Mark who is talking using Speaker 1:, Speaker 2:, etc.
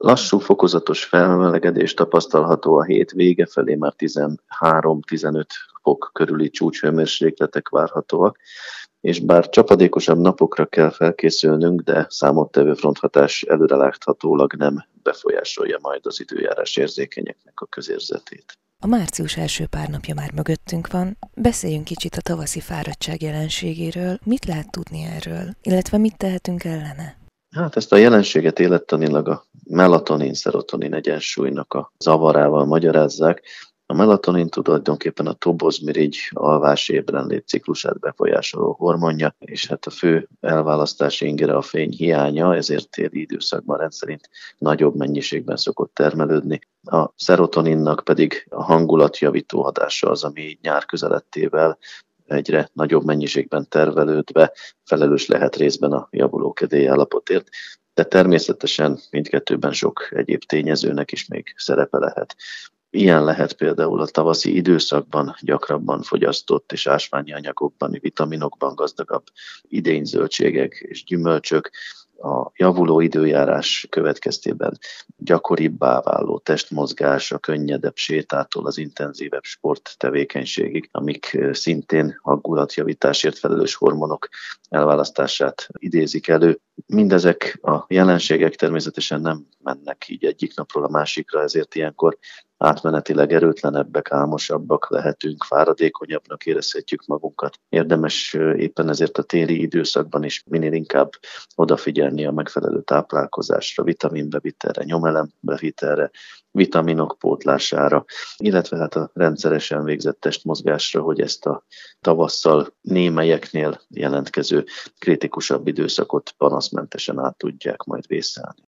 Speaker 1: Lassú, fokozatos felmelegedés tapasztalható a hét vége felé, már 13-15 fok körüli csúcshőmérsékletek várhatóak, és bár csapadékosabb napokra kell felkészülnünk, de számottevő fronthatás előreláthatólag nem befolyásolja majd az időjárás érzékenyeknek a közérzetét.
Speaker 2: A március első pár napja már mögöttünk van, beszéljünk kicsit a tavaszi fáradtság jelenségéről, mit lehet tudni erről, illetve mit tehetünk ellene?
Speaker 1: Hát ezt a jelenséget élettanilag a melatonin-szerotonin egyensúlynak a zavarával magyarázzák. A melatonin tulajdonképpen a tobozmirigy alvás ébrenlét ciklusát befolyásoló hormonja, és hát a fő elválasztási ingere a fény hiánya, ezért téli időszakban rendszerint nagyobb mennyiségben szokott termelődni. A szerotoninnak pedig a hangulatjavító hatása az, ami nyár közelettével egyre nagyobb mennyiségben tervelődve felelős lehet részben a javuló állapotért, de természetesen mindkettőben sok egyéb tényezőnek is még szerepe lehet. Ilyen lehet például a tavaszi időszakban gyakrabban fogyasztott és ásványi anyagokban, vitaminokban gazdagabb idényzöldségek és gyümölcsök, a javuló időjárás következtében gyakoribbá váló testmozgás, a könnyedebb sétától az intenzívebb sporttevékenységig, amik szintén hangulatjavításért felelős hormonok elválasztását idézik elő. Mindezek a jelenségek természetesen nem mennek így egyik napról a másikra, ezért ilyenkor átmenetileg erőtlenebbek, álmosabbak lehetünk, fáradékonyabbnak érezhetjük magunkat. Érdemes éppen ezért a téli időszakban is minél inkább odafigyelni a megfelelő táplálkozásra, vitaminbevitelre, nyomelembevitelre, vitaminok pótlására, illetve hát a rendszeresen végzett testmozgásra, hogy ezt a tavasszal némelyeknél jelentkező kritikusabb időszakot panaszmentesen át tudják majd vészelni.